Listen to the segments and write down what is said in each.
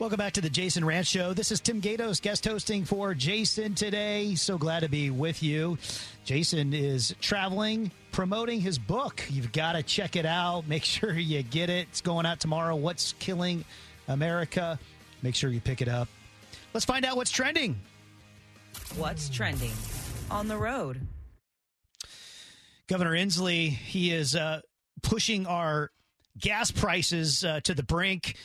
Welcome back to the Jason Rantz Show. This is Tim Gatos guest hosting for Jason today. So glad to be with you. Jason is traveling, promoting his book. You've got to check it out. Make sure you get it. It's going out tomorrow. What's Killing America? Make sure you pick it up. Let's find out what's trending. What's trending on the road? Governor Inslee, he is uh, pushing our gas prices uh, to the brink.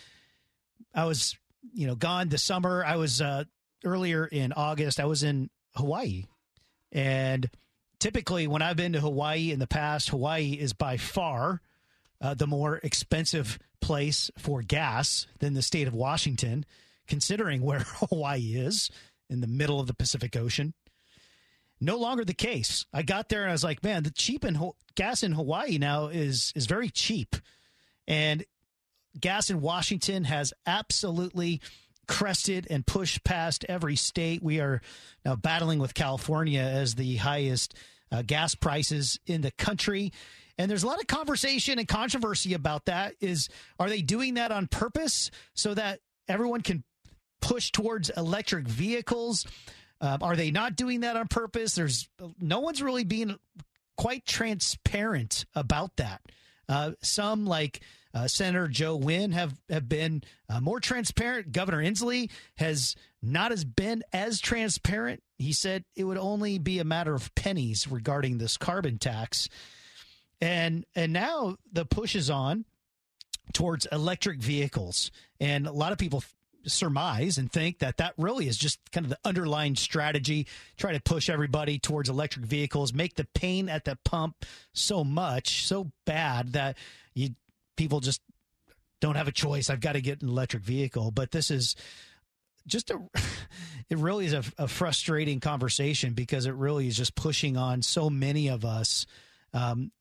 I was you know, gone this summer. I was uh, earlier in August. I was in Hawaii, and typically when I've been to Hawaii in the past, Hawaii is by far uh, the more expensive place for gas than the state of Washington, considering where Hawaii is in the middle of the Pacific Ocean. No longer the case. I got there and I was like, man, the cheap in gas in Hawaii now is is very cheap, and gas in Washington has absolutely crested and pushed past every state. We are now battling with California as the highest uh, gas prices in the country. And there's a lot of conversation and controversy about that. Is are they doing that on purpose so that everyone can push towards electric vehicles? Uh, are they not doing that on purpose? There's no one's really being quite transparent about that. Uh, some like uh, Senator Joe Nguyen have have been uh, more transparent. Governor Inslee has not as been as transparent. He said it would only be a matter of pennies regarding this carbon tax, and and now the push is on towards electric vehicles, and a lot of people surmise and think that that really is just kind of the underlying strategy try to push everybody towards electric vehicles make the pain at the pump so much so bad that you people just don't have a choice. I've got to get an electric vehicle. But this is just a, it really is a, a frustrating conversation because it really is just pushing on so many of us um,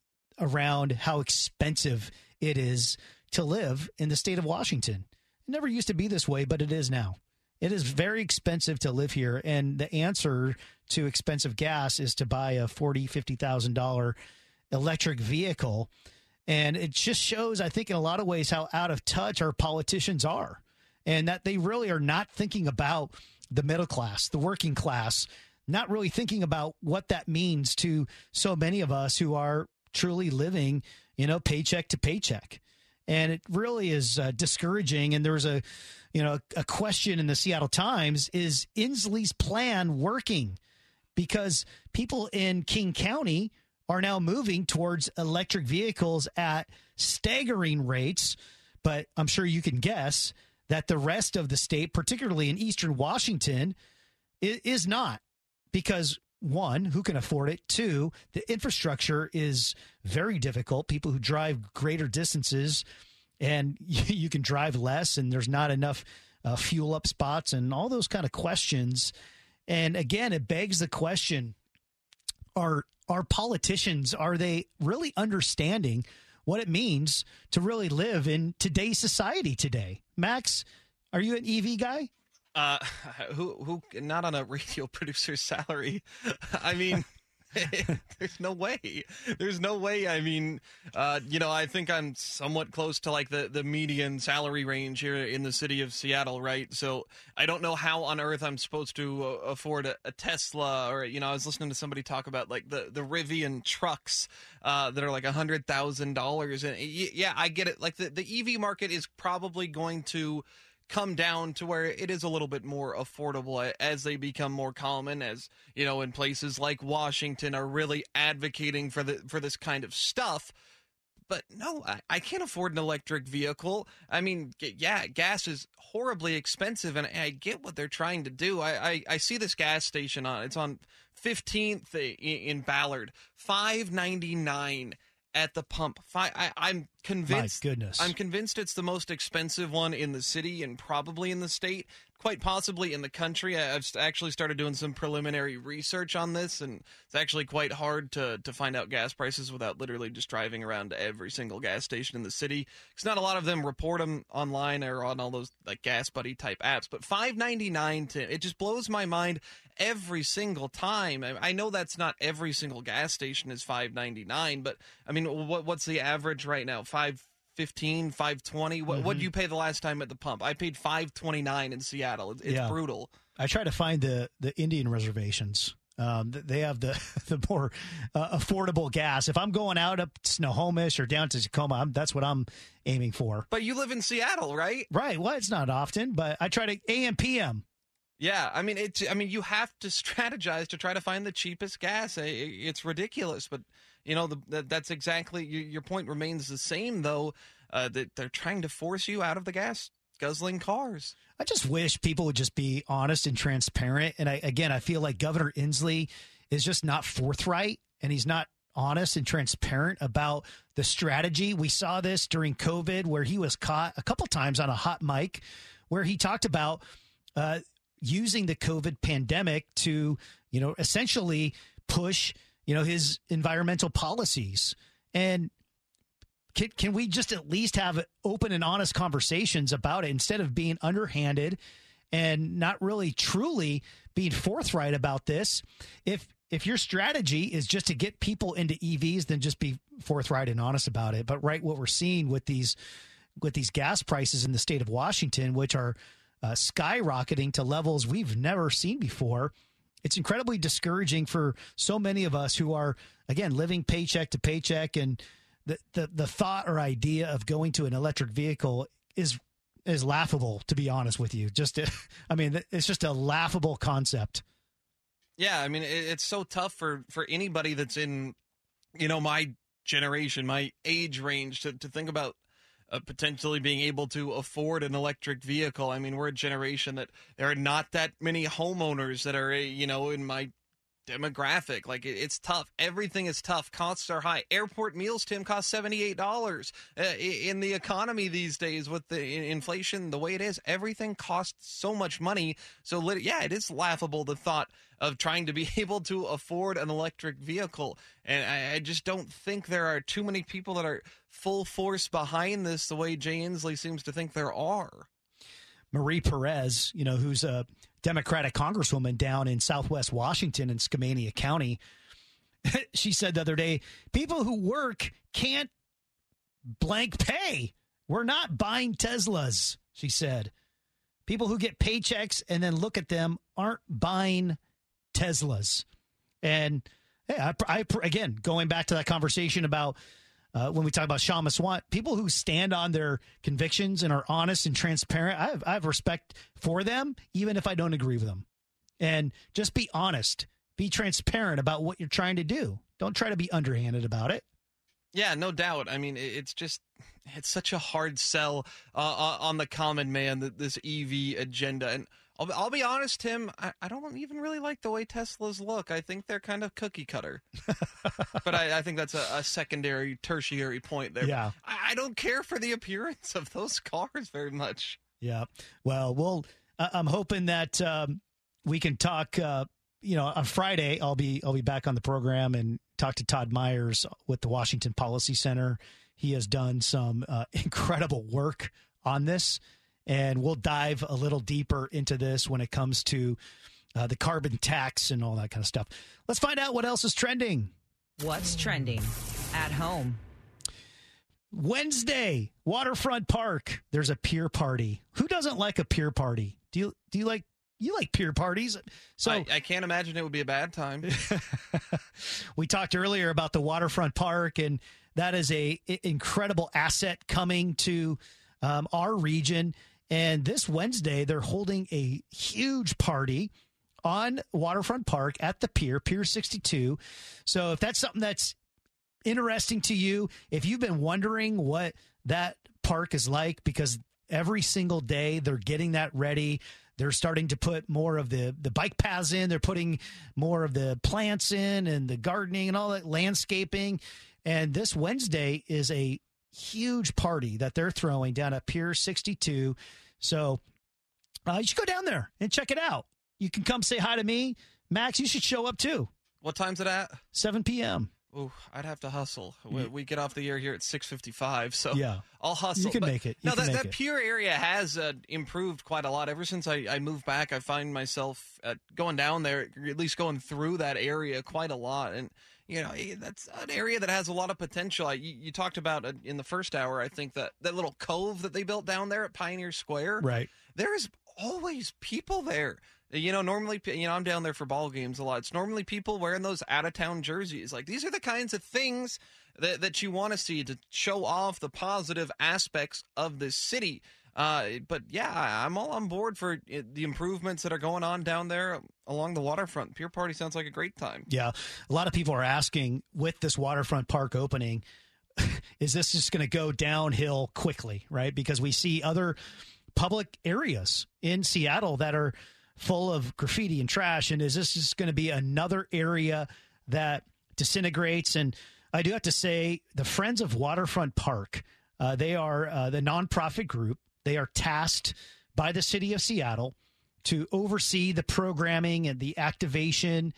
around how expensive it is to live in the state of Washington. It never used to be this way, but it is now. It is very expensive to live here, and the answer to expensive gas is to buy a forty, fifty thousand dollar electric vehicle. And it just shows, I think, in a lot of ways, how out of touch our politicians are and that they really are not thinking about the middle class, the working class, not really thinking about what that means to so many of us who are truly living, you know, paycheck to paycheck. And it really is uh, discouraging. And there was a, you know, a question in the Seattle Times is Inslee's plan working? Because people in King County are now moving towards electric vehicles at staggering rates. But I'm sure you can guess that the rest of the state, particularly in eastern Washington, is not because one, who can afford it? Two, the infrastructure is very difficult. People who drive greater distances and you can drive less, and there's not enough uh, fuel up spots, and all those kind of questions. And again, it begs the question are our politicians are they really understanding what it means to really live in today's society today? Max, are you an EV guy? Uh, who who not on a radio producer's salary? I mean, there's no way. There's no way. I mean, uh, you know, I think I'm somewhat close to like the, the median salary range here in the city of Seattle, right? So I don't know how on earth I'm supposed to uh, afford a, a, Tesla or, you know, I was listening to somebody talk about like the, the Rivian trucks uh, that are like a $100,000. And yeah, I get it. Like the, the EV market is probably going to come down to where it is a little bit more affordable as they become more common as you know in places like Washington are really advocating for the for this kind of stuff. But no I, I can't afford an electric vehicle. I mean yeah gas is horribly expensive and I get what they're trying to do. I I, I see this gas station on it's on 15th eh, in Ballard 599 at the pump. I, am convinced. My goodness, I'm convinced it's the most expensive one in the city and probably in the state quite possibly in the country. I've actually started doing some preliminary research on this, and it's actually quite hard to to find out gas prices without literally just driving around to every single gas station in the city. Because not a lot of them report them online or on all those like Gas Buddy type apps. But five ninety nine to it just blows my mind every single time. I, know that's not every single gas station is five ninety nine, but I mean, what what's the average right now? Five 515, 520. What Mm-hmm. what did you pay the last time at the pump? I paid 529 in Seattle. It's, it's Yeah. brutal. I try to find the the Indian reservations. Um, they have the the more uh, affordable gas. If I'm going out up to Snohomish or down to Tacoma, I'm, that's what I'm aiming for. But you live in Seattle, right? Right. Well, it's not often, but I try to AM PM. Yeah, I mean it's I mean you have to strategize to try to find the cheapest gas. It's ridiculous, but you know the, that, that's exactly your, your point remains the same though. Uh, that they're trying to force you out of the gas guzzling cars. I just wish people would just be honest and transparent. And I, again, I feel like Governor Inslee is just not forthright and he's not honest and transparent about the strategy. We saw this during COVID where he was caught a couple times on a hot mic where he talked about uh, using the COVID pandemic to, you know, essentially push, you know, his environmental policies. And can, can we just at least have open and honest conversations about it instead of being underhanded and not really truly being forthright about this if if your strategy is just to get people into EVs then just be forthright and honest about it but right what we're seeing with these with these gas prices in the state of Washington which are uh, skyrocketing to levels we've never seen before. It's incredibly discouraging for so many of us who are again living paycheck to paycheck and the, the the thought or idea of going to an electric vehicle is is laughable to be honest with you. Just i mean it's just a laughable concept. Yeah, I mean it's so tough for for anybody that's in you know my generation, my age range to to think about uh, potentially being able to afford an electric vehicle. I mean, we're a generation that there are not that many homeowners that are you know in my demographic. Like it, it's tough. Everything is tough. Costs are high. Airport meals, Tim, cost seventy eight dollars. Uh, in the economy these days, with the inflation the way it is, everything costs so much money. So yeah, it is laughable the thought of trying to be able to afford an electric vehicle. And I, I just don't think there are too many people that are full force behind this the way Jay Inslee seems to think there are. Marie perez you know who's a democratic congresswoman down in southwest washington in skamania county. She said the other day people who work can't blank pay. We're not buying teslas she said. People who get paychecks and then look at them aren't buying Teslas. And hey, I, I again going back to that conversation about uh, when we talk about Kshama Sawant, people who stand on their convictions and are honest and transparent, I have, I have respect for them, even if I don't agree with them. And just be honest, be transparent about what you're trying to do. Don't try to be underhanded about it. Yeah, no doubt. I mean, it's just it's such a hard sell uh, uh, on the common man that this EV agenda. And I'll, I'll be honest, Tim, I, I don't even really like the way Teslas look. I think they're kind of cookie cutter. but I, I think that's a, a secondary, tertiary point there. Yeah. I, I don't care for the appearance of those cars very much. Yeah. Well, we'll. I- I'm hoping that um, we can talk. Uh, you know, on Friday, I'll be I'll be back on the program and talk to Todd Myers with the Washington Policy Center. He has done some uh, incredible work on this, and we'll dive a little deeper into this when it comes to uh, the carbon tax and all that kind of stuff. Let's find out what else is trending. What's trending at home? Wednesday, Waterfront Park. There's a Pier Party. Who doesn't like a Pier Party? Do you do you like you like peer parties? So I, I can't imagine it would be a bad time. we talked earlier about the waterfront park, and that is a i- incredible asset coming to um, our region. And this Wednesday, they're holding a huge party on Waterfront Park at the pier, Pier 62. So if that's something that's interesting to you, if you've been wondering what that park is like, because every single day they're getting that ready. They're starting to put more of the, the bike paths in. They're putting more of the plants in and the gardening and all that landscaping. And this Wednesday is a huge party that they're throwing down at Pier 62. So uh, you should go down there and check it out. You can come say hi to me. Max, you should show up too. what time's it at? 7 p.m. Oh, I'd have to hustle. We, we get off the air here at six fifty-five, so Yeah. I'll hustle. You can But make it. You no, that, that pure area has uh, improved quite a lot ever since I, I moved back. I find myself uh, going down there, at least going through that area quite a lot, and you know eh, that's an area that has a lot of potential. I, you, you talked about uh, in the first hour, I think that that little cove that they built down there at Pioneer Square Right. there's always people there. You know, normally, you know, I'm down there for ball games a lot. It's normally people wearing those out of town jerseys. Like these are the kinds of things that that you want to see to show off the positive aspects of this city. Uh, but yeah, I'm all on board for uh, the improvements that are going on down there along the waterfront. Pier Party sounds like a great time. Yeah. A lot of people are asking with this waterfront park opening, is this just going to go downhill quickly, right? Because we see other public areas in Seattle that are full of graffiti and trash. And is this just going to be another area that disintegrates? And I do have to say, the Friends of Waterfront Park, uh, they are uh, the nonprofit group. They are tasked by the city of Seattle to oversee the programming and the activation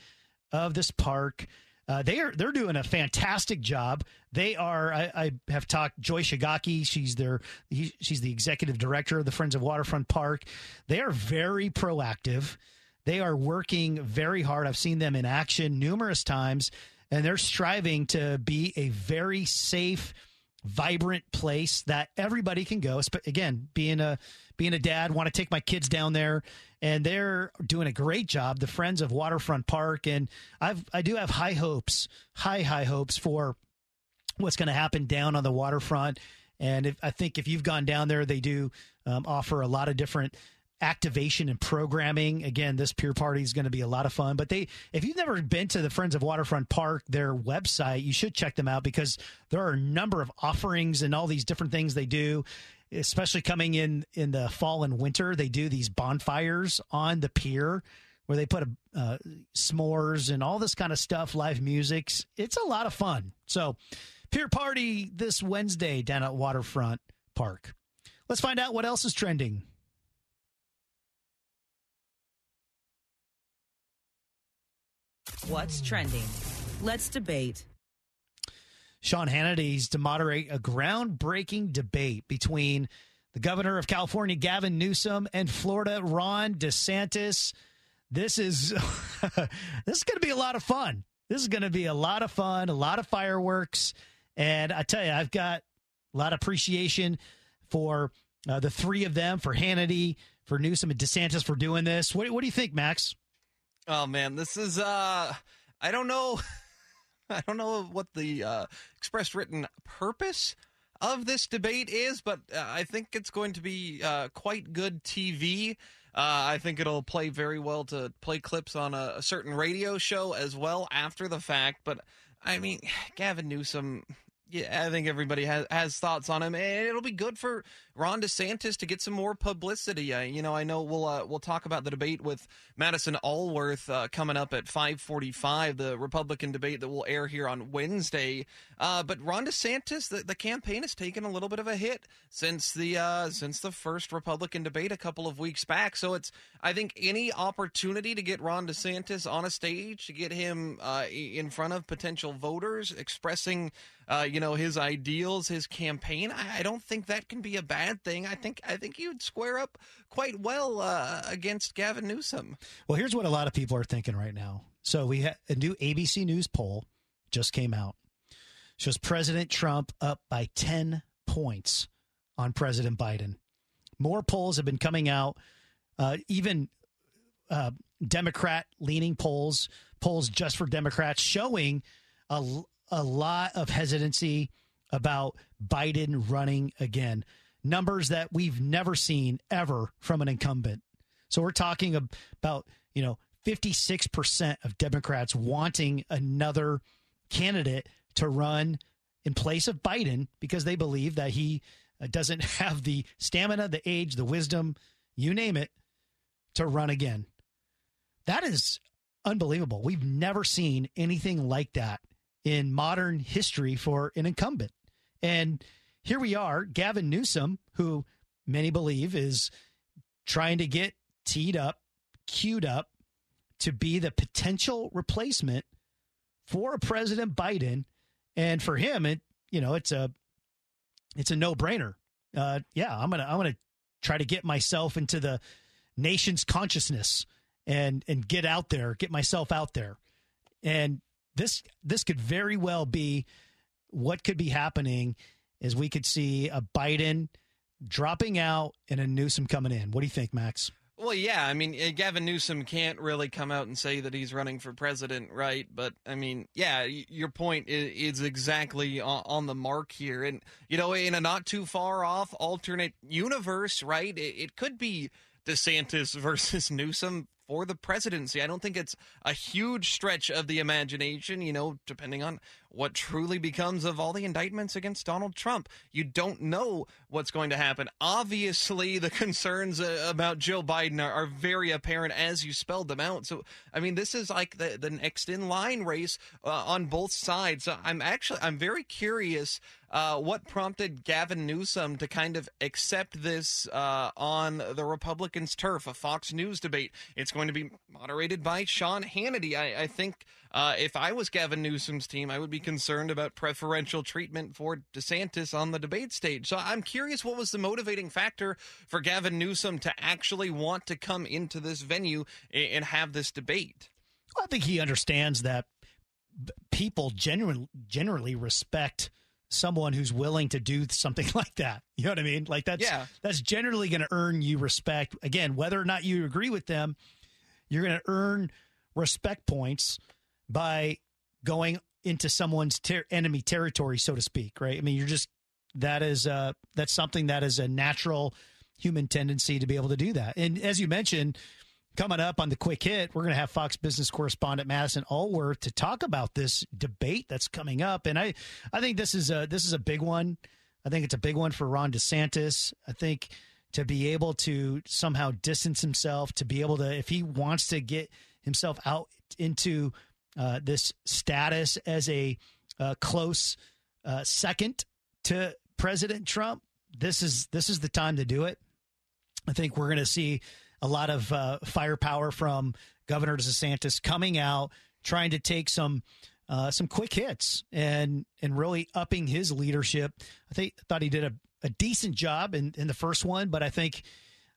of this park. Uh, they are they're doing a fantastic job. They are. I, I have talked Joy Shigaki. She's their he, she's the executive director of the Friends of Waterfront Park. They are very proactive. They are working very hard. I've seen them in action numerous times, and they're striving to be a very safe, vibrant place that everybody can go. Again, being a being a dad, want to take my kids down there, and they're doing a great job. The Friends of Waterfront Park, and I've I do have high hopes, high high hopes for what's going to happen down on the waterfront. And if, I think if you've gone down there, they do um, offer a lot of different activation and programming. Again, this Pier Party is going to be a lot of fun. But they, if you've never been to the Friends of Waterfront Park, their website, you should check them out because there are a number of offerings and all these different things they do. Especially coming in in the fall and winter, they do these bonfires on the pier where they put a, uh, s'mores and all this kind of stuff, live music. It's a lot of fun. So, Pier Party this Wednesday down at Waterfront Park. Let's find out what else is trending. What's trending? Let's debate. Sean Hannity's to moderate a groundbreaking debate between the governor of California, Gavin Newsom, and Florida, Ron DeSantis. This is this is going to be a lot of fun. This is going to be a lot of fun, a lot of fireworks, and I tell you, I've got a lot of appreciation for uh, the three of them, for Hannity, for Newsom, and DeSantis for doing this. What, what do you think, Max? Oh man, this is uh I don't know I don't know what the uh expressed written purpose of this debate is, but uh, I think it's going to be uh quite good TV. Uh, I think it'll play very well to play clips on a, a certain radio show as well after the fact. But I mean, Gavin Newsom, yeah, I think everybody has has thoughts on him, and it'll be good for Ron DeSantis to get some more publicity. Uh, you know, I know we'll uh, we'll talk about the debate with Madison Alworth uh, coming up at five forty five, the Republican debate that will air here on Wednesday. Uh, but Ron DeSantis, the, the campaign has taken a little bit of a hit since the uh, since the first Republican debate a couple of weeks back. So it's I think any opportunity to get Ron DeSantis on a stage to get him uh, in front of potential voters expressing uh, you know his ideals, his campaign. I, I don't think that can be a bad thing. I think I think you'd square up quite well uh, against Gavin Newsom. Well, here's what a lot of people are thinking right now. So we had a new ABC News poll just came out. Shows President Trump up by 10 points on President Biden. More polls have been coming out, uh, even uh, Democrat leaning polls, polls just for Democrats, showing a, a lot of hesitancy about Biden running again. Numbers that we've never seen ever from an incumbent. So we're talking about, you know, 56% of Democrats wanting another candidate to run in place of Biden because they believe that he uh, doesn't have the stamina, the age, the wisdom, you name it, to run again. That is unbelievable. We've never seen anything like that in modern history for an incumbent. And here we are, Gavin Newsom, who many believe is trying to get teed up, queued up to be the potential replacement for President Biden, and for him, it you know it's a it's a no brainer. Uh, yeah, I'm gonna I'm gonna try to get myself into the nation's consciousness and and get out there, get myself out there, and this this could very well be what could be happening is we could see a Biden dropping out and a Newsom coming in. What do you think, Max? Well, yeah. I mean, uh, Gavin Newsom can't really come out and say that he's running for president, right? But I mean, yeah, your point is, exactly on the mark here. And, you know, in a not too far off alternate universe, right? It could be DeSantis versus Newsom for the presidency. I don't think it's a huge stretch of the imagination, you know, depending on what truly becomes of all the indictments against Donald Trump. You don't know what's going to happen. Obviously, the concerns uh, about Joe Biden are, are, very apparent as you spelled them out. So, I mean, this is like the, the next in line race uh, on both sides. I'm actually, I'm very curious uh, what prompted Gavin Newsom to kind of accept this uh, on the Republicans' turf, a Fox News debate. It's going to be moderated by Sean Hannity. I, I think uh, if I was Gavin Newsom's team, I would be concerned about preferential treatment for DeSantis on the debate stage. So I'm curious what was the motivating factor for Gavin Newsom to actually want to come into this venue and have this debate? Well, I think he understands that people genuinely generally respect someone who's willing to do something like that. You know what I mean? Like that's yeah. that's generally going to earn you respect. Again, whether or not you agree with them, you're going to earn respect points by going into someone's ter- enemy territory, so to speak. Right? I mean, you're just that is uh that's something that is a natural human tendency to be able to do that. And as you mentioned, Coming up on the quick hit, we're going to have Fox business correspondent Madison Alworth to talk about this debate that's coming up, and I, I think this is a this is a big one. I think it's a big one for Ron DeSantis. I think to be able to somehow distance himself, to be able to, if he wants to get himself out into uh, this status as a uh, close uh, second to President Trump, this is this is the time to do it. I think we're going to see a lot of uh, firepower from Governor DeSantis coming out, trying to take some uh, some quick hits and and really upping his leadership. I think thought he did a, a decent job in, in the first one, but I think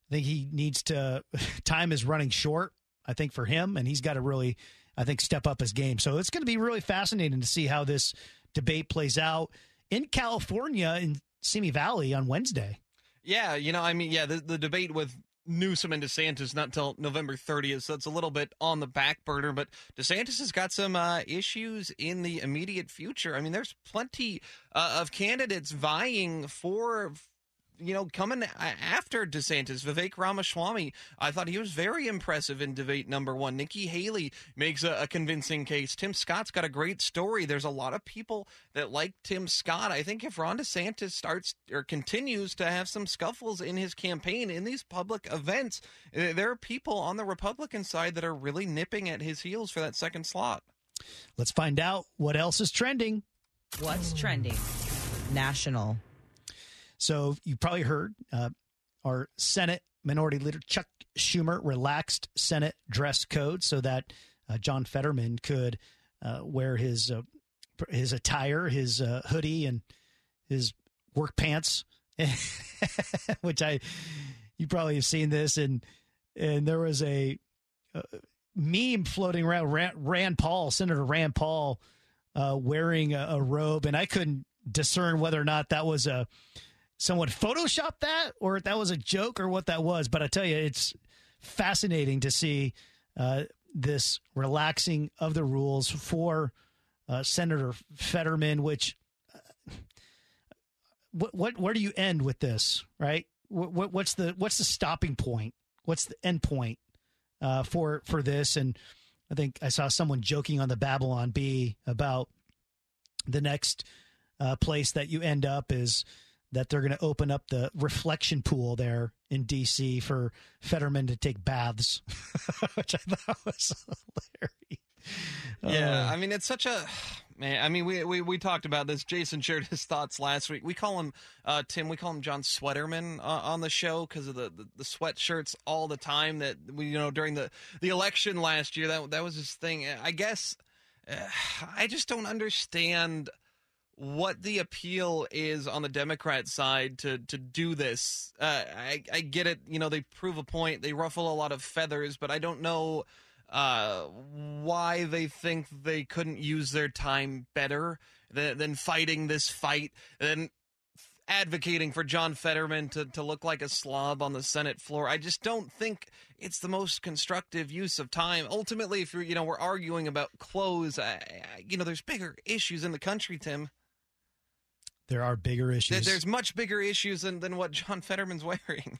I think he needs to. Time is running short. I think for him, and he's got to really, I think, step up his game. So it's going to be really fascinating to see how this debate plays out in California in Simi Valley on Wednesday. Yeah, you know, I mean, yeah, the, the debate with Newsom and DeSantis not until November 30th, so it's a little bit on the back burner. But DeSantis has got some uh, issues in the immediate future. I mean, there's plenty uh, of candidates vying for you know, coming after DeSantis, Vivek Ramaswamy, I thought he was very impressive in debate number one. Nikki Haley makes a, a, convincing case. Tim Scott's got a great story. There's a lot of people that like Tim Scott. I think if Ron DeSantis starts or continues to have some scuffles in his campaign in these public events, eh, there are people on the Republican side that are really nipping at his heels for that second slot. Let's find out what else is trending. What's trending? National. So you probably heard uh, our Senate Minority Leader Chuck Schumer relaxed Senate dress code so that uh, John Fetterman could uh, wear his uh, his attire, his uh, hoodie, and his work pants, which I you probably have seen this. And and there was a uh, meme floating around Rand, Rand, Paul, Senator Rand Paul, wearing a, a robe, and I couldn't discern whether or not that was a someone photoshopped that or if that was a joke or what that was. But I tell you, it's fascinating to see uh, this relaxing of the rules for uh, Senator Fetterman. Which, uh, what, what, where do you end with this? Right? What, what, what's the what's the stopping point? What's the end point uh, for for this? And I think I saw someone joking on the Babylon Bee about the next uh, place that you end up is that they're going to open up the reflection pool there in DC for Fetterman to take baths, which I thought was hilarious. Yeah, uh, I mean it's such a man. I mean we, we we talked about this. Jason shared his thoughts last week. We call him uh, Tim. We call him John Sweaterman uh, on the show because of the, the, the sweatshirts all the time that we you know during the the election last year. That that was his thing. I guess I just don't understand what the appeal is on the Democrat side to to do this. Uh, I I get it. You know, they prove a point. They ruffle a lot of feathers, but I don't know uh, why they think they couldn't use their time better than, than fighting this fight than advocating for John Fetterman to, to look like a slob on the Senate floor. I just don't think it's the most constructive use of time. Ultimately, if you're, you know, we're arguing about clothes, I, I, you know, there's bigger issues in the country, Tim. There are bigger issues. There's much bigger issues than, than what John Fetterman's wearing.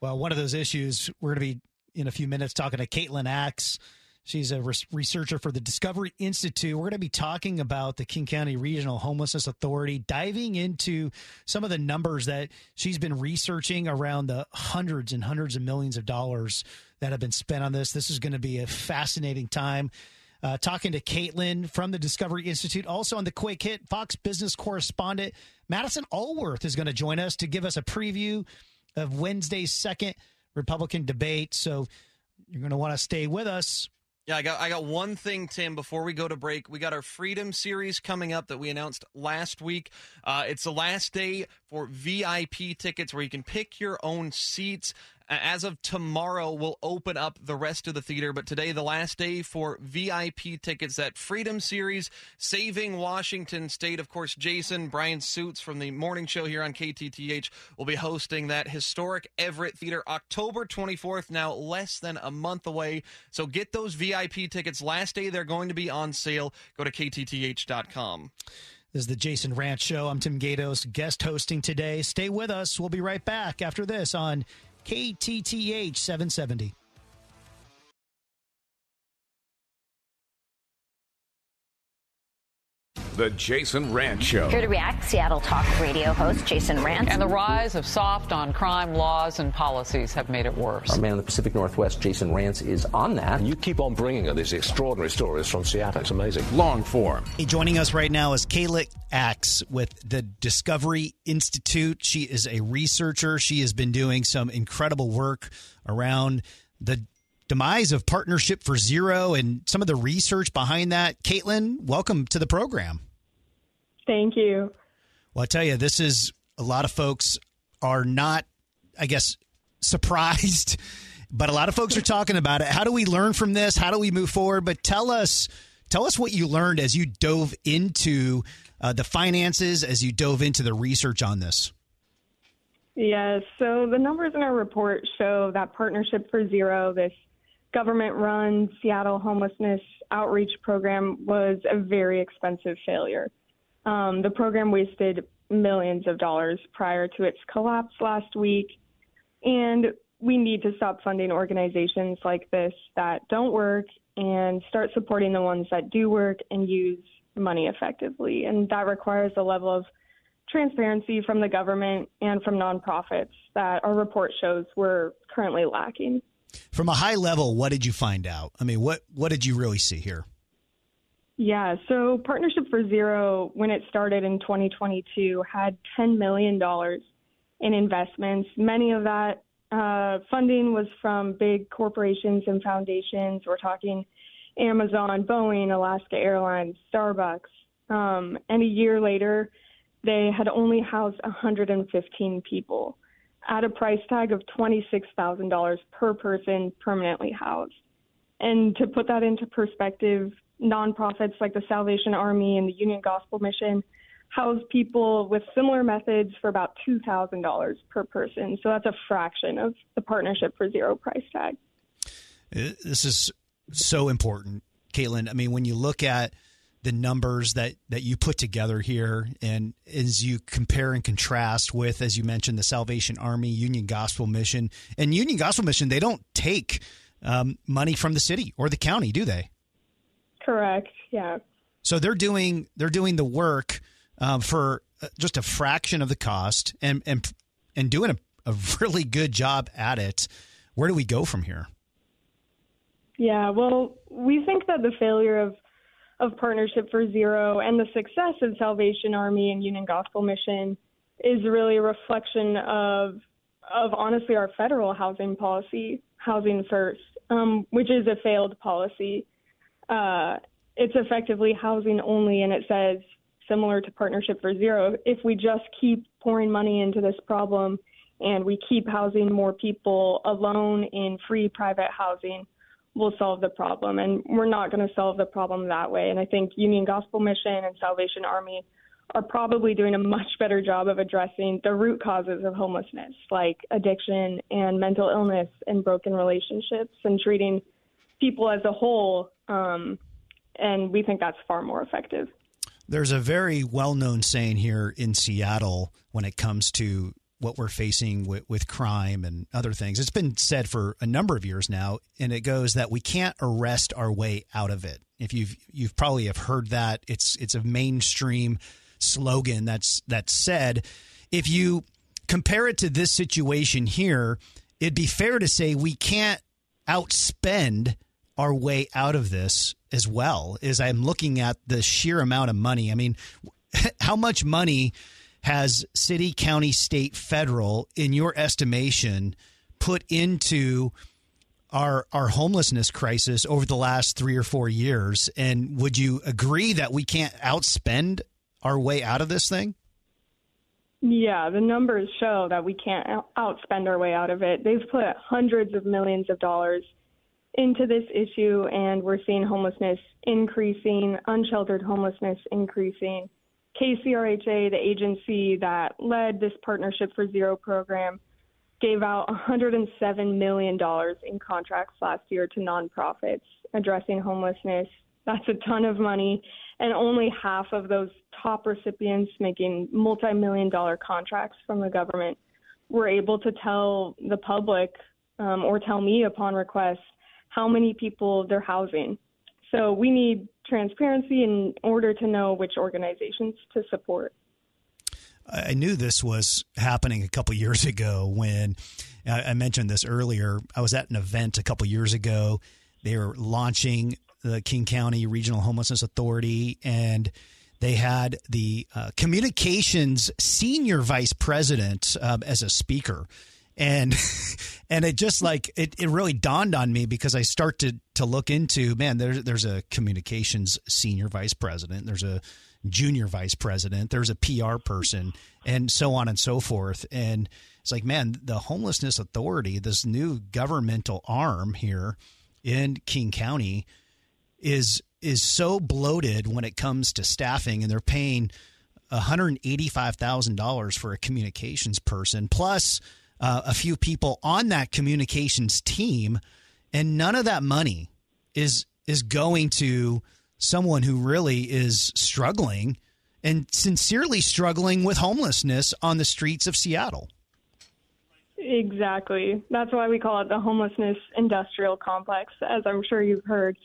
Well, one of those issues, we're going to be in a few minutes talking to Caitlyn Axe. She's a researcher for the Discovery Institute. We're going to be talking about the King County Regional Homelessness Authority, diving into some of the numbers that she's been researching around the hundreds and hundreds of millions of dollars that have been spent on this. This is going to be a fascinating time. Uh, talking to Caitlyn from the Discovery Institute. Also on the Quick Hit, Fox business correspondent Madison Alworth is going to join us to give us a preview of Wednesday's second Republican debate. So you're going to want to stay with us. Yeah, I got I got one thing, Tim. Before we go to break, we got our Freedom Series coming up that we announced last week. Uh, it's the last day for VIP tickets, where you can pick your own seats. As of tomorrow, we'll open up the rest of the theater. But today, the last day for VIP tickets, that Freedom Series, Saving Washington State. Of course, Jason, Brian Suits from the morning show here on KTTH will be hosting that historic Everett Theater October 24th, now less than a month away. So get those VIP tickets. Last day, they're going to be on sale. Go to KTTH.com. This is the Jason Rantz Show. I'm Tim Gatos, guest hosting today. Stay with us. We'll be right back after this on KTTH 770. The Jason Rantz Show. Here to react, Seattle Talk radio host Jason Rantz. And the rise of soft on crime laws and policies have made it worse. Our man in the Pacific Northwest, Jason Rantz, is on that. And you keep on bringing us these extraordinary stories from Seattle. It's amazing. Long form. Hey, joining us right now is Kayla Axe with the Discovery Institute. She is a researcher. She has been doing some incredible work around the demise of Partnership for Zero and some of the research behind that. Caitlyn, welcome to the program. Thank you. Well, I tell you, this is a lot of folks are not, I guess, surprised, but a lot of folks are talking about it. How do we learn from this? How do we move forward? But tell us, tell us what you learned as you dove into uh, the finances, as you dove into the research on this. Yes. So the numbers in our report show that Partnership for Zero, this government run Seattle homelessness outreach program, was a very expensive failure. Um, the program wasted millions of dollars prior to its collapse last week, and we need to stop funding organizations like this that don't work and start supporting the ones that do work and use money effectively. And that requires a level of transparency from the government and from nonprofits that our report shows we're currently lacking. From a high level, what did you find out? I mean, what what did you really see here? Yeah, so Partnership for Zero, when it started in 2022, had $10 million in investments. Many of that uh, funding was from big corporations and foundations. We're talking Amazon, Boeing, Alaska Airlines, Starbucks. Um, and a year later, they had only housed 115 people at a price tag of $26,000 per person permanently housed. And to put that into perspective, nonprofits like the Salvation Army and the Union Gospel Mission house people with similar methods for about $2,000 per person. So that's a fraction of the Partnership for Zero price tag. This is so important, Caitlyn. I mean, when you look at the numbers that, that you put together here and as you compare and contrast with, as you mentioned, the Salvation Army, Union Gospel Mission, and Union Gospel Mission, they don't take um, money from the city or the county, do they? Correct. Yeah. So they're doing they're doing the work um, for uh, just a fraction of the cost and and and doing a, a really good job at it. Where do we go from here? Yeah, well, we think that the failure of of Partnership for Zero and the success of Salvation Army and Union Gospel Mission is really a reflection of of honestly our federal housing policy, housing first, um, which is a failed policy. Uh, it's effectively housing only, and it says similar to Partnership for Zero. If we just keep pouring money into this problem and we keep housing more people alone in free private housing, we'll solve the problem. And we're not going to solve the problem that way. And I think Union Gospel Mission and Salvation Army are probably doing a much better job of addressing the root causes of homelessness, like addiction and mental illness and broken relationships, and treating people as a whole. Um, and we think that's far more effective. There's a very well known saying here in Seattle when it comes to what we're facing with, with crime and other things. It's been said for a number of years now, and it goes that we can't arrest our way out of it. If you've you've probably have heard that, it's it's a mainstream slogan that's that's said. If you compare it to this situation here, it'd be fair to say we can't outspend our way out of this as well. is I'm looking at the sheer amount of money, I mean, how much money has city, county, state, federal, in your estimation, put into our our homelessness crisis over the last three or four years? And would you agree that we can't outspend our way out of this thing? Yeah, the numbers show that we can't outspend our way out of it. They've put hundreds of millions of dollars into this issue, and we're seeing homelessness increasing, unsheltered homelessness increasing. KCRHA, the agency that led this Partnership for Zero program, gave out $107 million in contracts last year to nonprofits addressing homelessness. That's a ton of money, and only half of those top recipients making multi million dollar contracts from the government were able to tell the public um, or tell me upon request how many people they're housing. So we need transparency in order to know which organizations to support. I knew this was happening a couple years ago when I mentioned this earlier. I was at an event a couple years ago. They were launching the King County Regional Homelessness Authority, and they had the uh, communications senior vice president uh, as a speaker and and it just like it, it really dawned on me because I start to to look into man there's there's a communications senior vice president there's a junior vice president there's a PR person and so on and so forth. And it's like man the homelessness authority this new governmental arm here in King County is is so bloated when it comes to staffing and they're paying $185,000 for a communications person plus uh, a few people on that communications team, and none of that money is is going to someone who really is struggling and sincerely struggling with homelessness on the streets of Seattle. Exactly. That's why we call it the homelessness industrial complex, as I'm sure you've heard.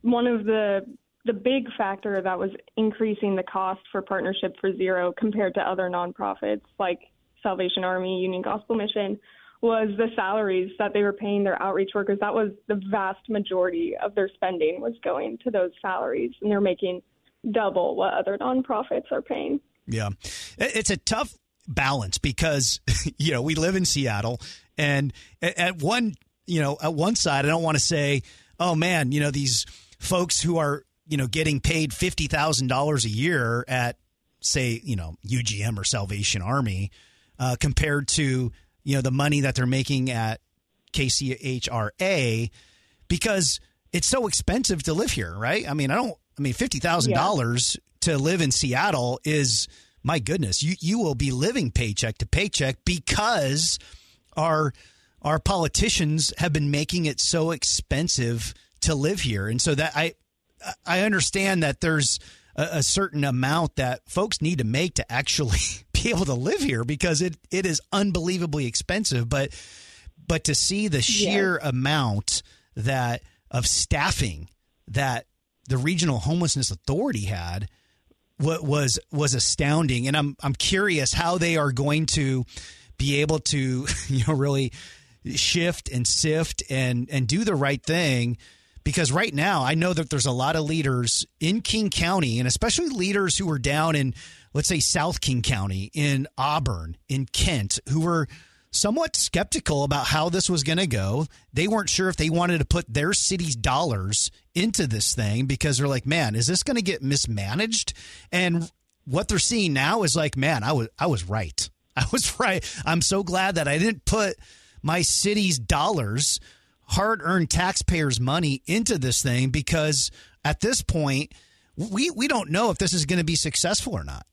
One of the the big factor that was increasing the cost for Partnership for Zero compared to other nonprofits like Salvation Army, Union Gospel Mission, was the salaries that they were paying their outreach workers. That was the vast majority of their spending was going to those salaries, and they're making double what other nonprofits are paying. Yeah, it's a tough balance because you know we live in Seattle, and at one you know at one side, I don't want to say, oh man, you know these folks who are you know getting paid fifty thousand dollars a year at say you know UGM or Salvation Army uh, compared to you know the money that they're making at KCHRA because it's so expensive to live here, right? I mean, I don't. I mean, fifty thousand yeah. dollars to live in Seattle is my goodness. You you will be living paycheck to paycheck because our our politicians have been making it so expensive to live here, and so that I I understand that there's a, a certain amount that folks need to make to actually be able to live here because it, it is unbelievably expensive. But but to see the sheer yeah. amount that of staffing that the regional homelessness authority had what was was astounding and I'm I'm curious how they are going to be able to you know really shift and sift and and do the right thing because right now I know that there's a lot of leaders in King County and especially leaders who are down in let's say South King County, in Auburn, in Kent, who were somewhat skeptical about how this was going to go. They weren't sure if they wanted to put their city's dollars into this thing because they're like, man, is this going to get mismanaged? And what they're seeing now is like, man, I was I was right. I was right. I'm so glad that I didn't put my city's dollars, hard-earned taxpayers' money into this thing because at this point, we we don't know if this is going to be successful or not.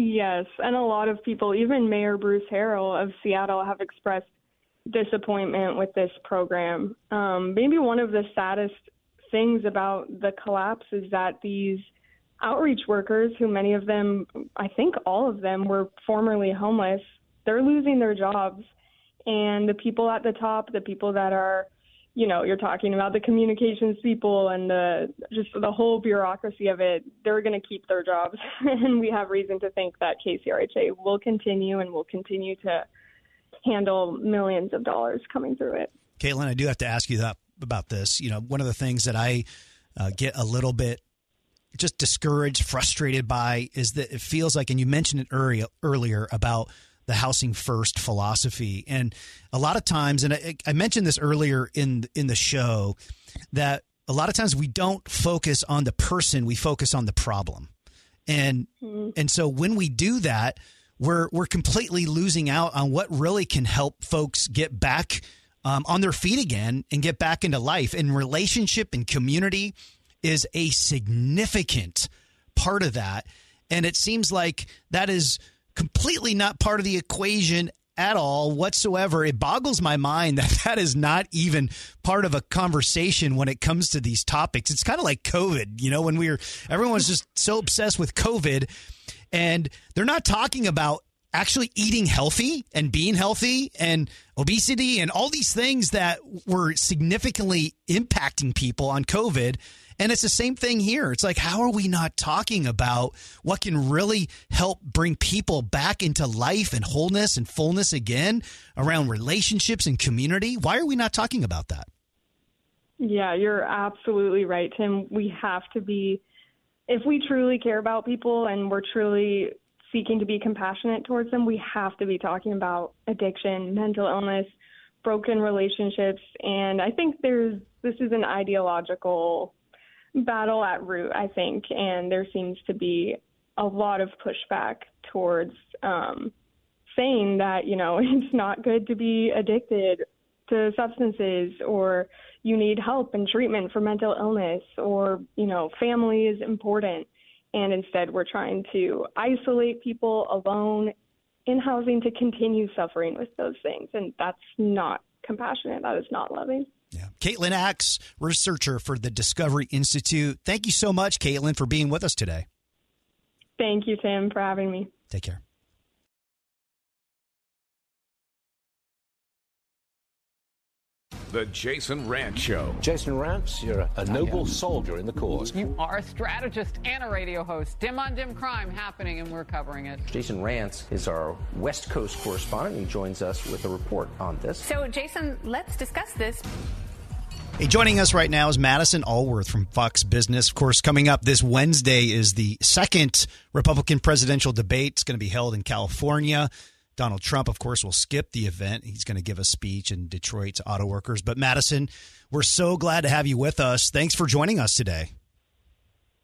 Yes, and a lot of people, even Mayor Bruce Harrell of Seattle, have expressed disappointment with this program. Um, maybe one of the saddest things about the collapse is that these outreach workers, who many of them, I think all of them, were formerly homeless, they're losing their jobs. And the people at the top, the people that are you know, you're talking about the communications people and the just the whole bureaucracy of it, they're going to keep their jobs. and we have reason to think that KCRHA will continue and will continue to handle millions of dollars coming through it. Caitlyn, I do have to ask you that about this. You know, one of the things that I uh, get a little bit just discouraged, frustrated by is that it feels like, and you mentioned it earlier, earlier about the housing first philosophy. And a lot of times, and I, I mentioned this earlier in in the show, that a lot of times we don't focus on the person, we focus on the problem. And mm-hmm. and so when we do that, we're we're completely losing out on what really can help folks get back um, on their feet again and get back into life. And relationship and community is a significant part of that. And it seems like that is completely not part of the equation at all whatsoever. It boggles my mind that that is not even part of a conversation when it comes to these topics. It's kind of like COVID, you know, when we were everyone's just so obsessed with COVID and they're not talking about actually eating healthy and being healthy and obesity and all these things that were significantly impacting people on COVID and it's the same thing here. It's like, how are we not talking about what can really help bring people back into life and wholeness and fullness again around relationships and community? Why are we not talking about that? Yeah, you're absolutely right, Tim. We have to be, if we truly care about people and we're truly seeking to be compassionate towards them, we have to be talking about addiction, mental illness, broken relationships. And I think there's, this is an ideological battle at root, I think, and there seems to be a lot of pushback towards um, saying that you know it's not good to be addicted to substances or you need help and treatment for mental illness or you know family is important. And instead we're trying to isolate people alone in housing to continue suffering with those things. And that's not compassionate. That is not loving yeah. Caitlyn Axe, researcher for the Discovery Institute. Thank you so much, Caitlyn, for being with us today. Thank you, Tim, for having me. Take care. The Jason Rantz Show. Jason Rantz, you're a, a noble soldier in the cause. You are a strategist and a radio host. Dim on dim crime happening, and we're covering it. Jason Rantz is our West Coast correspondent. He joins us with a report on this. So, Jason, let's discuss this. Hey, joining us right now is Madison Alworth from Fox Business. Of course, coming up this Wednesday is the second Republican presidential debate. It's going to be held in California. Donald Trump, of course, will skip the event. He's going to give a speech in Detroit to auto workers. But Madison, we're so glad to have you with us. Thanks for joining us today.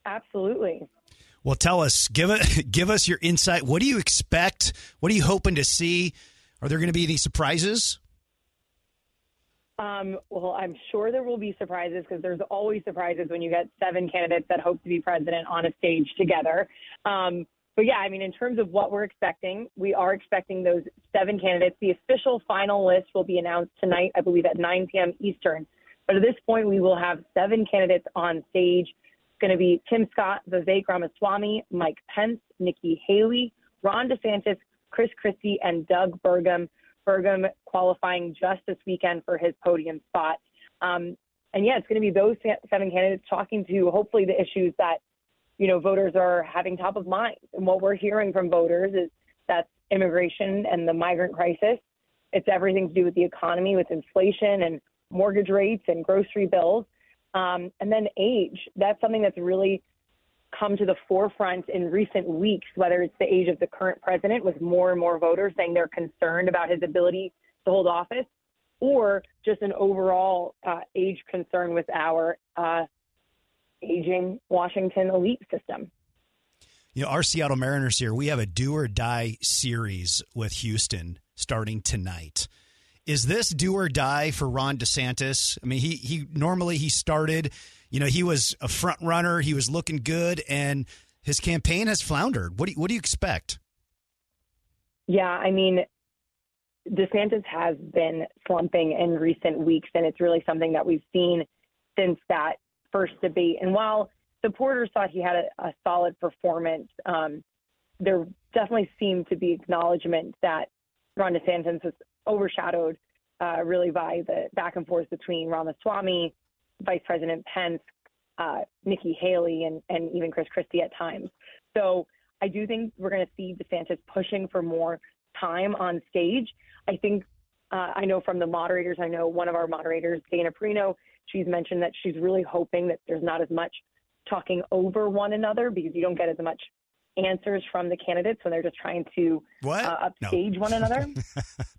Absolutely. Well, tell us, give it, give us your insight. What do you expect? What are you hoping to see? Are there going to be any surprises? Um, well, I'm sure there will be surprises because there's always surprises when you get seven candidates that hope to be president on a stage together. Um, but yeah, I mean, in terms of what we're expecting, we are expecting those seven candidates. The official final list will be announced tonight, I believe, at 9 p.m. Eastern. But at this point, we will have seven candidates on stage. It's going to be Tim Scott, Vivek Ramaswamy, Mike Pence, Nikki Haley, Ron DeSantis, Chris Christie, and Doug Burgum. Burgum qualifying just this weekend for his podium spot. Um, and yeah, it's going to be those seven candidates talking to hopefully the issues that you know, voters are having top of mind. And what we're hearing from voters is that immigration and the migrant crisis. It's everything to do with the economy, with inflation and mortgage rates and grocery bills. Um, and then age. That's something that's really come to the forefront in recent weeks, whether it's the age of the current president, with more and more voters saying they're concerned about his ability to hold office, or just an overall uh, age concern with our uh, aging Washington elite system. You know, our Seattle Mariners here, we have a do or die series with Houston starting tonight. Is this do or die for Ron DeSantis? I mean, he he normally he started, you know, he was a front runner, he was looking good, and his campaign has floundered. What do you, what do you expect? Yeah, I mean, DeSantis has been slumping in recent weeks, and it's really something that we've seen since that first debate. And while supporters thought he had a, a solid performance, um, there definitely seemed to be acknowledgement that Ron DeSantis was overshadowed uh, really by the back and forth between Ramaswamy, Vice President Pence, uh, Nikki Haley, and, and even Chris Christie at times. So I do think we're going to see DeSantis pushing for more time on stage. I think uh, I know from the moderators, I know one of our moderators, Dana Perino, she's mentioned that she's really hoping that there's not as much talking over one another because you don't get as much answers from the candidates when they're just trying to uh, upstage no. one another.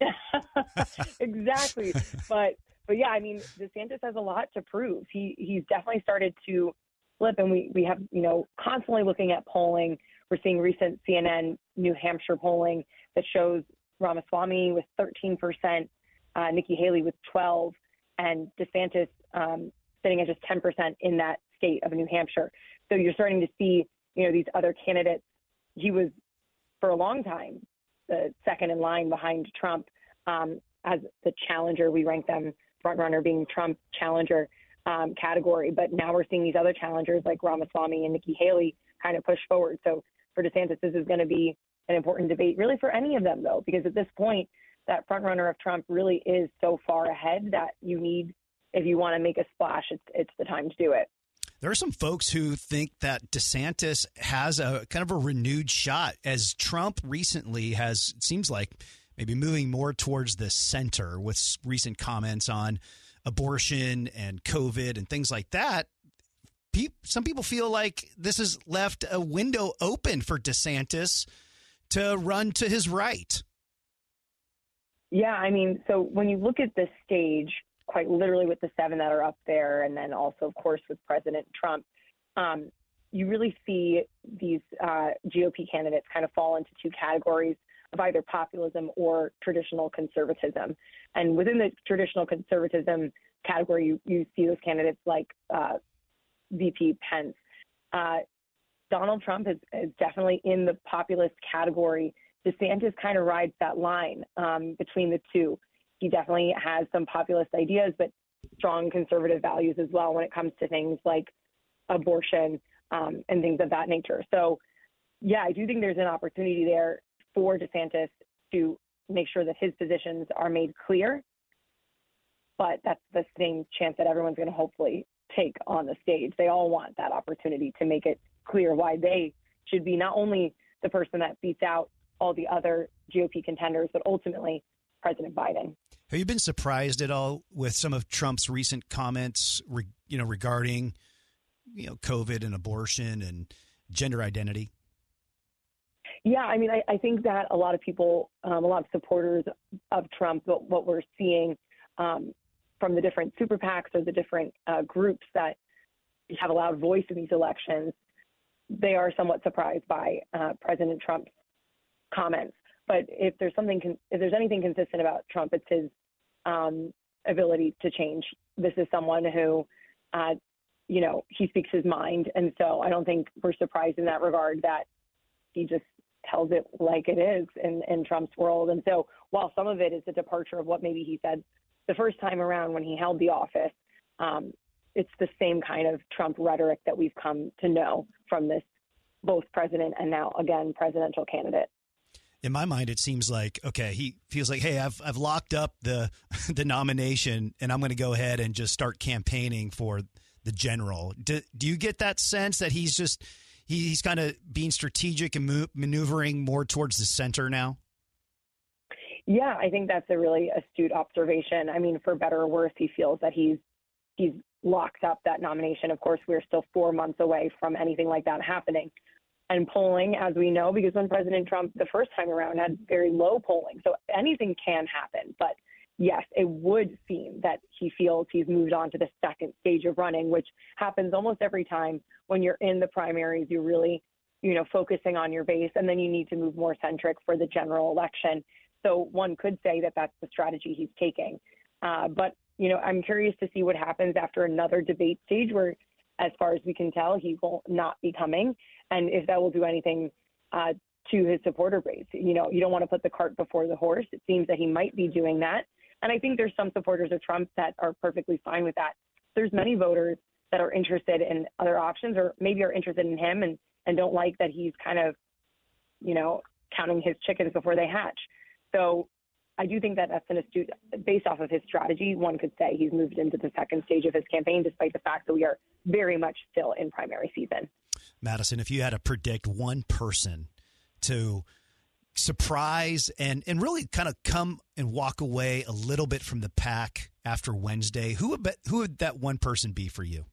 exactly. But but yeah, I mean, DeSantis has a lot to prove. He he's definitely started to flip, and we we have you know constantly looking at polling. We're seeing recent CNN New Hampshire polling that shows Ramaswamy with 13 percent, uh, Nikki Haley with 12, and DeSantis um, sitting at just 10 percent in that state of New Hampshire. So you're starting to see you know, these other candidates. He was for a long time the second in line behind Trump um, as the challenger. We rank them front runner being Trump challenger um, category, but now we're seeing these other challengers like Ramaswamy and Nikki Haley kind of push forward. So for DeSantis, this is going to be an important debate, really for any of them though, because at this point, that front runner of Trump really is so far ahead that you need, if you want to make a splash, it's it's the time to do it. There are some folks who think that DeSantis has a kind of a renewed shot as Trump recently has, it seems like, maybe moving more towards the center with recent comments on abortion and COVID and things like that. Some people feel like this has left a window open for DeSantis to run to his right. Yeah, I mean, so when you look at this stage, quite literally with the seven that are up there, and then also, of course, with President Trump. Um, you really see these uh, GOP candidates kind of fall into two categories of either populism or traditional conservatism. And within the traditional conservatism category, you, you see those candidates like uh, VP Pence. Uh, Donald Trump is, is, definitely in the populist category. DeSantis kind of rides that line um, between the two he definitely has some populist ideas, but strong conservative values as well when it comes to things like abortion um, and things of that nature. So, yeah, I do think there's an opportunity there for DeSantis to make sure that his positions are made clear. But that's the same chance that everyone's going to hopefully take on the stage. They all want that opportunity to make it clear why they should be not only the person that beats out all the other GOP contenders, but ultimately President Biden. Have you been surprised at all with some of Trump's recent comments, you know, regarding you know COVID and abortion and gender identity? Yeah, I mean, I, I think that a lot of people, um, a lot of supporters of Trump, what, what we're seeing um, from the different super PACs or the different uh, groups that have a loud voice in these elections, they are somewhat surprised by uh, President Trump's comments. But if there's something, if there's anything consistent about Trump, it's his um, ability to change. This is someone who, uh, you know, he speaks his mind, and so I don't think we're surprised in that regard that he just tells it like it is in, in Trump's world. And so while some of it is a departure of what maybe he said the first time around when he held the office, um, it's the same kind of Trump rhetoric that we've come to know from this both president and now again presidential candidate in my mind, it seems like okay, he feels like, hey, I've I've locked up the the nomination, and I'm going to go ahead and just start campaigning for the general. Do, do you get that sense that he's just he, he's kind of being strategic and mo- maneuvering more towards the center now? Yeah, I think that's a really astute observation. I mean, for better or worse, he feels that he's he's locked up that nomination. Of course, we're still four months away from anything like that happening. And polling, as we know, because when President Trump the first time around had very low polling, so anything can happen. But yes, it would seem that he feels he's moved on to the second stage of running, which happens almost every time when you're in the primaries. You're really, you know, focusing on your base, and then you need to move more centric for the general election. So one could say that that's the strategy he's taking. Uh, but you know, I'm curious to see what happens after another debate stage where, as far as we can tell, he will not be coming, and if that will do anything uh, to his supporter base. You know, you don't want to put the cart before the horse. It seems that he might be doing that, and I think there's some supporters of Trump that are perfectly fine with that. There's many voters that are interested in other options, or maybe are interested in him and and don't like that he's kind of, you know, counting his chickens before they hatch. So I do think that that's an astute, based off of his strategy, one could say he's moved into the second stage of his campaign, despite the fact that we are very much still in primary season. Madison, if you had to predict one person to surprise and, and really kind of come and walk away a little bit from the pack after Wednesday, who would, bet, who would that one person be for you?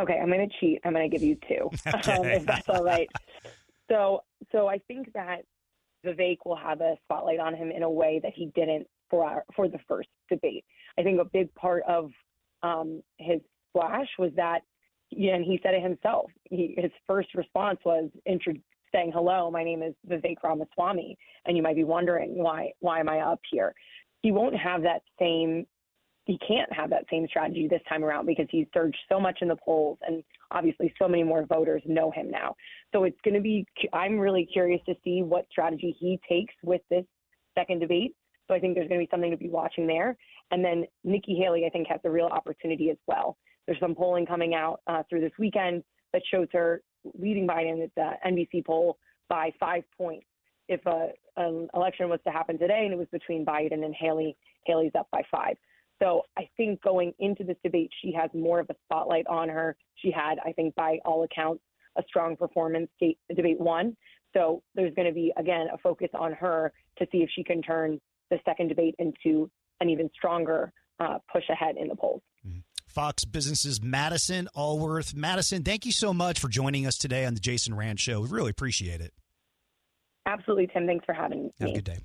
Okay, I'm going to cheat. I'm going to give you two, okay. um, if that's all right. So, so I think that Vivek will have a spotlight on him in a way that he didn't for our, for the first debate. I think a big part of um, his splash was that, and he said it himself. He, his first response was intro- saying, "Hello, my name is Vivek Ramaswamy," and you might be wondering why why am I up here? He won't have that same he can't have that same strategy this time around because he's surged so much in the polls and obviously so many more voters know him now. So it's going to be, I'm really curious to see what strategy he takes with this second debate. So I think there's going to be something to be watching there. And then Nikki Haley, I think, has a real opportunity as well. There's some polling coming out uh, through this weekend that shows her leading Biden. It's an NBC poll by five points. If a, an election was to happen today and it was between Biden and Haley, Haley's up by five. So I think going into this debate, she has more of a spotlight on her. She had, I think, by all accounts, a strong performance debate one. So there's going to be, again, a focus on her to see if she can turn the second debate into an even stronger uh, push ahead in the polls. Mm-hmm. Fox Business's Madison Alworth. Madison, thank you so much for joining us today on the Jason Rantz Show. We really appreciate it. Absolutely, Tim. Thanks for having me. Have a good day.